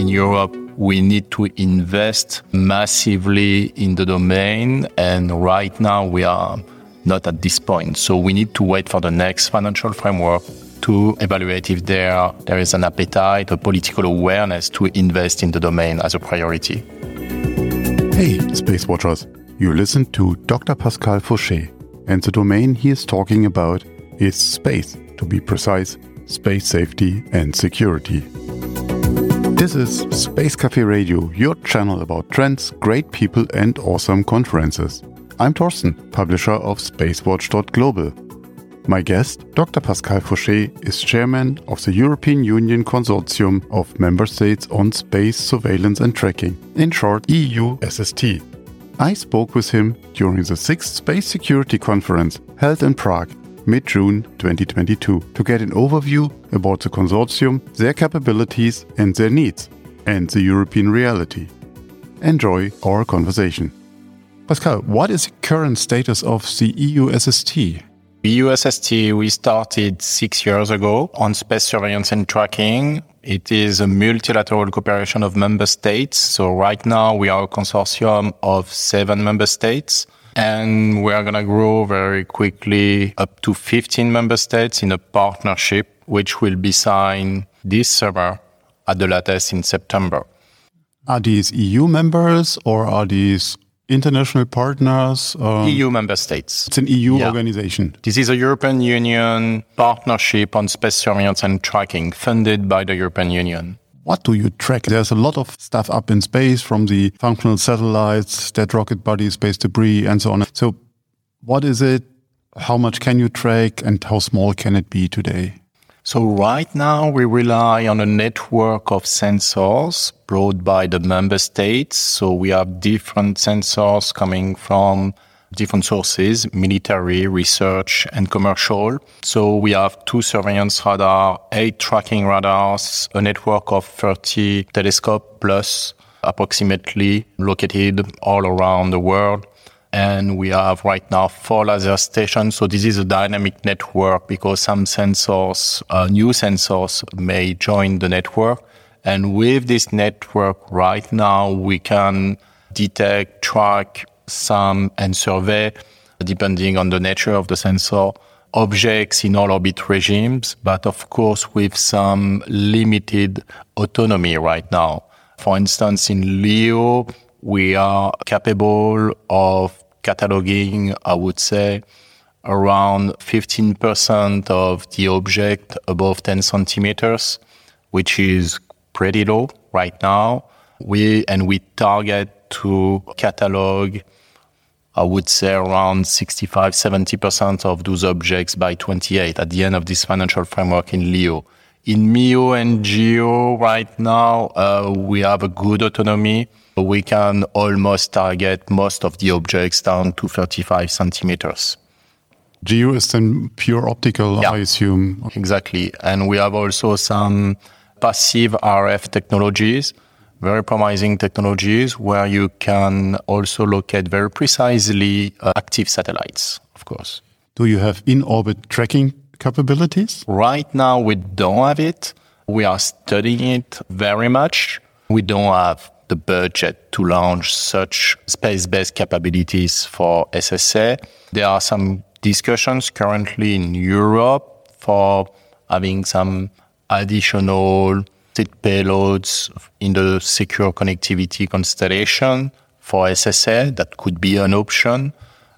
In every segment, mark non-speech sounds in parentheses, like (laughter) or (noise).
in Europe, we need to invest massively in the domain. And right now, we are not at this point. So we need to wait for the next financial framework to evaluate if there, there is an appetite, a political awareness to invest in the domain as a priority. Hey, Space Watchers. You listen to Dr. Pascal Faucher, and the domain he is talking about is space, to be precise, space safety and security. This is Space Cafe Radio, your channel about trends, great people, and awesome conferences. I'm Torsten, publisher of SpaceWatch.global. My guest, Dr. Pascal Faucher, is chairman of the European Union Consortium of Member States on Space Surveillance and Tracking, in short EU SST. I spoke with him during the sixth Space Security Conference held in Prague mid June 2022 to get an overview about the consortium, their capabilities and their needs, and the European reality. Enjoy our conversation. Pascal, what is the current status of the EU SST? EUSST, we started six years ago on space surveillance and tracking. It is a multilateral cooperation of member states. So right now we are a consortium of seven member states and we are going to grow very quickly up to 15 member states in a partnership, which will be signed this summer at the latest in September. Are these EU members or are these international partners? Um, EU member states. It's an EU yeah. organization. This is a European Union partnership on space surveillance and tracking funded by the European Union. What do you track? There's a lot of stuff up in space from the functional satellites, dead rocket bodies, space debris, and so on. So, what is it? How much can you track and how small can it be today? So right now we rely on a network of sensors brought by the member states. So we have different sensors coming from different sources, military, research, and commercial. So we have two surveillance radar, eight tracking radars, a network of 30 telescope plus approximately located all around the world. And we have right now four laser stations. So this is a dynamic network because some sensors, uh, new sensors may join the network. And with this network right now, we can detect, track some and survey, depending on the nature of the sensor, objects in all orbit regimes, but of course with some limited autonomy right now. For instance, in LEO, we are capable of cataloging, I would say, around 15% of the object above 10 centimeters, which is pretty low right now. We, and we target to catalog, I would say around 65, 70% of those objects by 28 at the end of this financial framework in LEO. In MEO and GEO right now, uh, we have a good autonomy. We can almost target most of the objects down to 35 centimeters. GEO is then pure optical, yeah, I assume. Exactly. And we have also some passive RF technologies, very promising technologies where you can also locate very precisely uh, active satellites, of course. Do you have in orbit tracking capabilities? Right now, we don't have it. We are studying it very much. We don't have the budget to launch such space-based capabilities for SSA. There are some discussions currently in Europe for having some additional payloads in the secure connectivity constellation for SSA. That could be an option,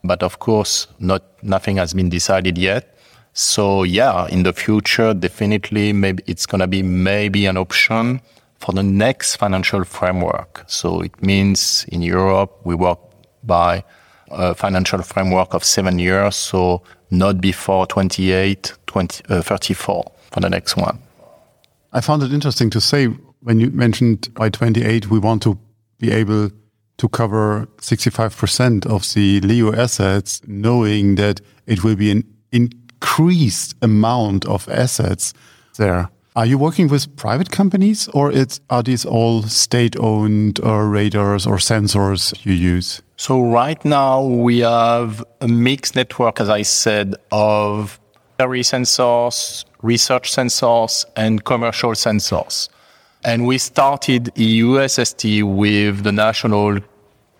but of course, not nothing has been decided yet. So yeah, in the future, definitely, maybe it's going to be maybe an option for the next financial framework. So it means in Europe, we work by a financial framework of seven years. So not before 28, 20, uh, 34 for the next one. I found it interesting to say when you mentioned by 28, we want to be able to cover 65% of the LEO assets, knowing that it will be an increased amount of assets there. Are you working with private companies or are these all state owned uh, radars or sensors you use? So right now we have a mixed network, as I said, of military sensors, research sensors and commercial sensors. And we started EUSST with the national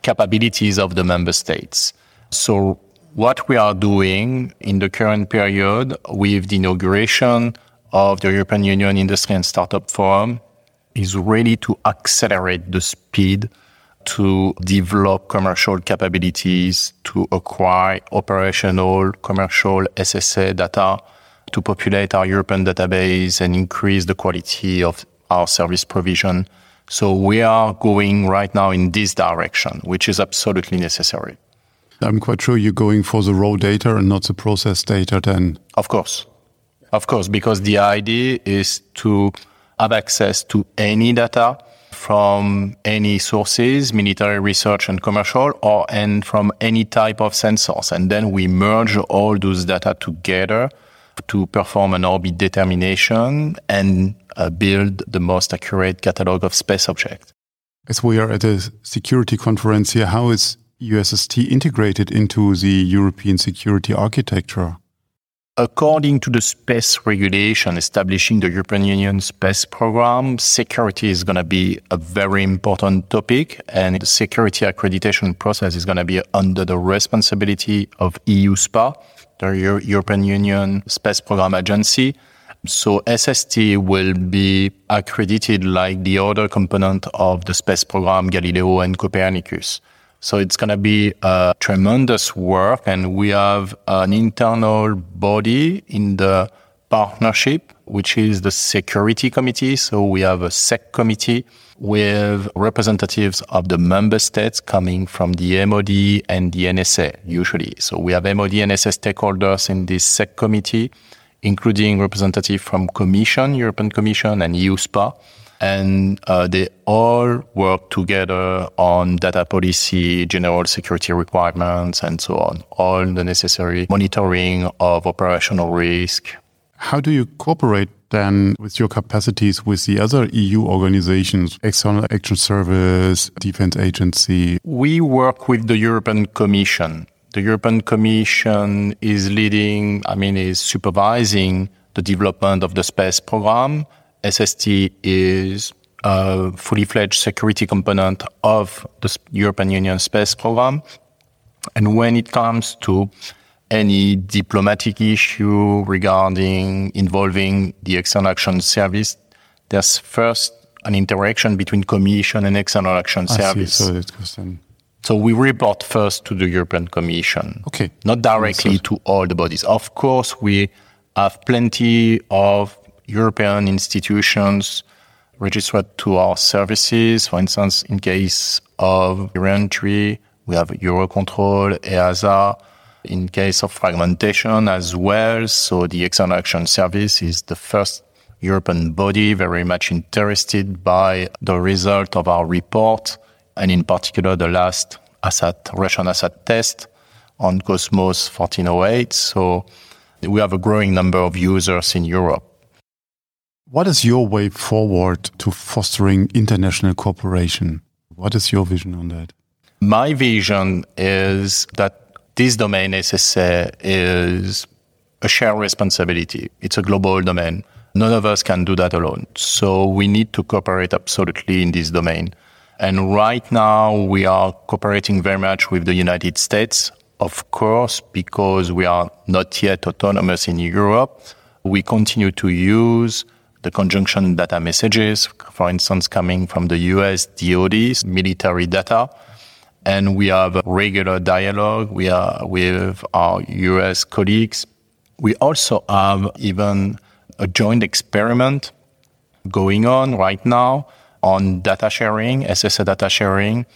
capabilities of the member states. So what we are doing in the current period with the inauguration of the European Union Industry and Startup Forum is really to accelerate the speed to develop commercial capabilities, to acquire operational commercial SSA data, to populate our European database and increase the quality of our service provision. So we are going right now in this direction, which is absolutely necessary. I'm quite sure you're going for the raw data and not the process data then. Of course. Of course, because the idea is to have access to any data from any sources, military research and commercial, or and from any type of sensors. And then we merge all those data together to perform an orbit determination and uh, build the most accurate catalog of space objects. As we are at a security conference here, how is EUSST integrated into the European security architecture? According to the space regulation establishing the European Union space program, security is going to be a very important topic and the security accreditation process is going to be under the responsibility of EUSPA, the European Union Space Program Agency. So SST will be accredited like the other component of the space program, Galileo and Copernicus. So it's going to be a tremendous work. And we have an internal body in the partnership, which is the security committee. So we have a SEC committee with representatives of the member states coming from the MOD and the NSA, usually. So we have MOD and NSA stakeholders in this SEC committee, including representatives from Commission, European Commission and EUSPA and uh, they all work together on data policy, general security requirements, and so on. All the necessary monitoring of operational risk. How do you cooperate then with your capacities with the other EU organizations, External Action Service, Defense Agency? We work with the European Commission. The European Commission is leading, I mean, is supervising the development of the space program SST is a fully fledged security component of the European Union space program. And when it comes to any diplomatic issue regarding involving the External Action Service, there's first an interaction between Commission and External Action I Service. See, so, so we report first to the European Commission, okay, not directly to all the bodies. Of course, we have plenty of European institutions registered to our services. For instance, in case of reentry, we have Eurocontrol, EASA. In case of fragmentation as well, so the External Action Service is the first European body very much interested by the result of our report, and in particular the last ASAT, Russian ASAT test on Cosmos 1408. So we have a growing number of users in Europe. What is your way forward to fostering international cooperation? What is your vision on that? My vision is that this domain SSA uh, is a shared responsibility. It's a global domain. None of us can do that alone. So we need to cooperate absolutely in this domain. And right now we are cooperating very much with the United States, of course, because we are not yet autonomous in Europe. We continue to use the conjunction data messages, for instance, coming from the US DoD's military data. And we have a regular dialogue we are with our US colleagues. We also have even a joint experiment going on right now on data sharing, SSA data sharing,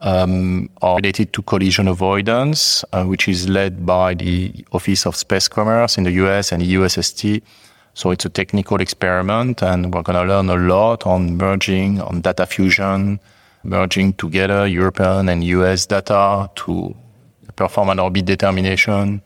um, related to collision avoidance, uh, which is led by the Office of Space Commerce in the US and EUSST so it's a technical experiment and we're going to learn a lot on merging, on data fusion, merging together European and US data to perform an orbit determination.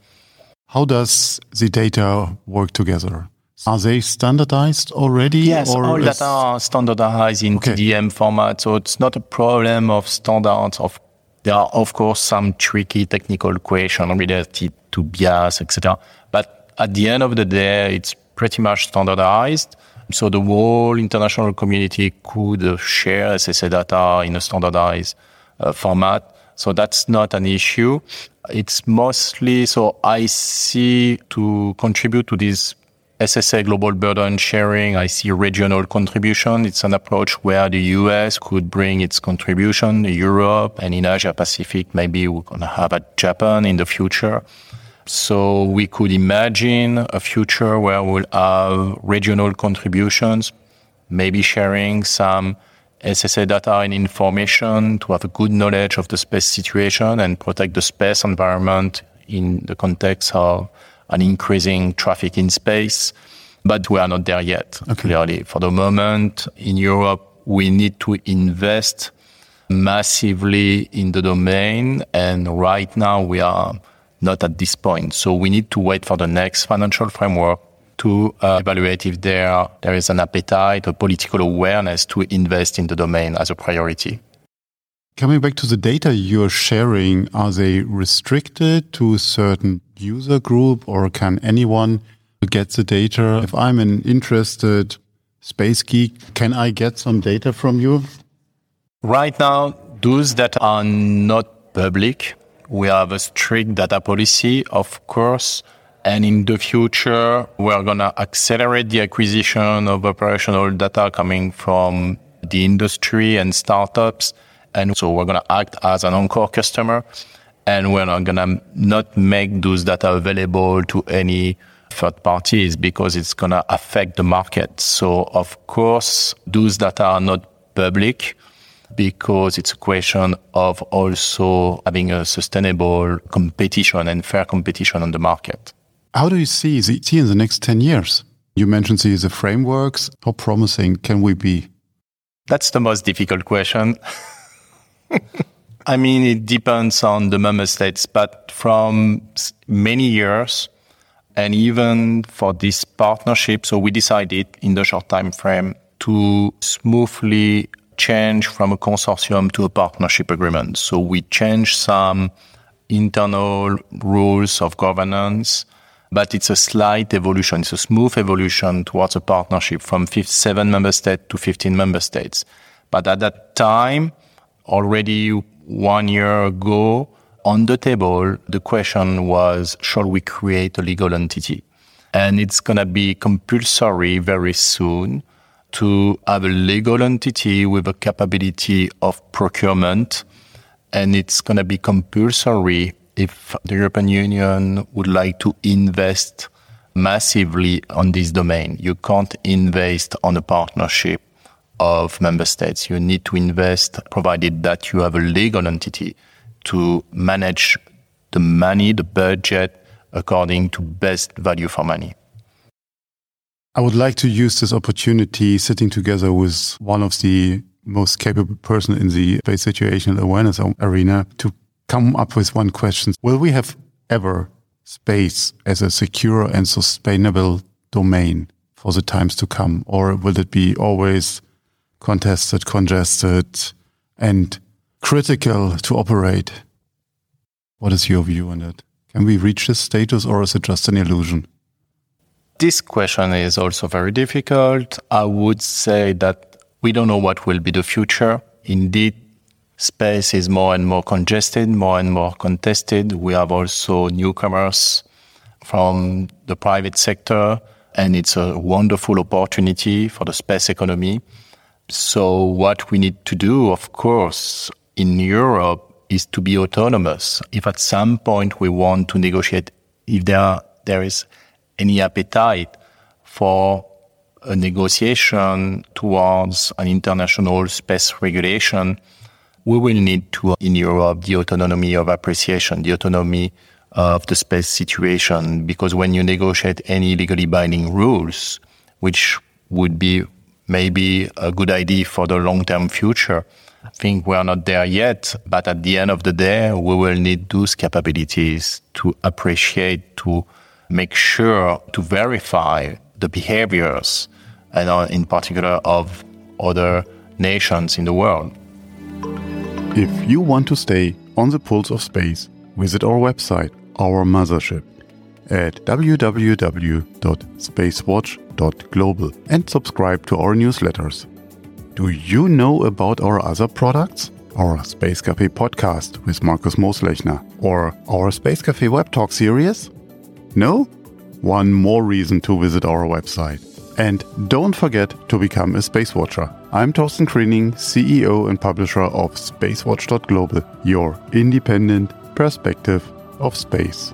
How does the data work together? Are they standardized already? Yes, all data are standardized in okay. TDM format. So it's not a problem of standards. Of there are of course some tricky technical questions related to bias, etc. But at the end of the day, it's pretty much standardized. So the whole international community could share SSA data in a standardized uh, format. So that's not an issue. It's mostly so I see to contribute to this SSA global burden sharing. I see regional contribution. It's an approach where the US could bring its contribution, Europe and in Asia Pacific, maybe we're going to have a Japan in the future. So we could imagine a future where we'll have regional contributions, maybe sharing some SSA data and information to have a good knowledge of the space situation and protect the space environment in the context of an increasing traffic in space. But we are not there yet, okay. clearly. For the moment, in Europe, we need to invest massively in the domain. And right now, we are not at this point. So we need to wait for the next financial framework to uh, evaluate if there, there is an appetite or political awareness to invest in the domain as a priority. Coming back to the data you're sharing, are they restricted to a certain user group or can anyone get the data? If I'm an interested space geek, can I get some data from you? Right now, those that are not public, we have a strict data policy, of course. And in the future, we're going to accelerate the acquisition of operational data coming from the industry and startups. And so we're going to act as an anchor customer and we're not going to not make those data available to any third parties because it's going to affect the market. So of course, those data are not public because it's a question of also having a sustainable competition and fair competition on the market. How do you see ZT in the next 10 years? You mentioned the frameworks. How promising can we be? That's the most difficult question. (laughs) I mean, it depends on the member states, but from many years, and even for this partnership, so we decided in the short time frame to smoothly change from a consortium to a partnership agreement. So we changed some internal rules of governance, but it's a slight evolution. It's a smooth evolution towards a partnership from seven member states to 15 member states. But at that time, already one year ago, on the table, the question was, shall we create a legal entity? And it's going to be compulsory very soon to have a legal entity with a capability of procurement. And it's going to be compulsory if the European Union would like to invest massively on this domain. You can't invest on a partnership of member states. You need to invest provided that you have a legal entity to manage the money, the budget according to best value for money. I would like to use this opportunity sitting together with one of the most capable person in the space situational awareness arena to come up with one question. Will we have ever space as a secure and sustainable domain for the times to come? Or will it be always contested, congested, and critical to operate? What is your view on it? Can we reach this status or is it just an illusion? This question is also very difficult. I would say that we don't know what will be the future. Indeed, space is more and more congested, more and more contested. We have also newcomers from the private sector, and it's a wonderful opportunity for the space economy. So, what we need to do, of course, in Europe is to be autonomous. If at some point we want to negotiate, if there, are, there is any appetite for a negotiation towards an international space regulation, we will need to, in Europe, the autonomy of appreciation, the autonomy of the space situation, because when you negotiate any legally binding rules, which would be maybe a good idea for the long-term future, I think we are not there yet, but at the end of the day, we will need those capabilities to appreciate, to make sure to verify the behaviors, and in particular of other nations in the world. If you want to stay on the pulse of space, visit our website, our mothership. at www.spacewatch.global and subscribe to our newsletters. Do you know about our other products? Our Space Cafe podcast with Markus Mooslechner or our Space Cafe Web Talk series? No? One more reason to visit our website. And don't forget to become a Space Watcher. I'm Torsten Kriening, CEO and publisher of SpaceWatch.global, your independent perspective of space.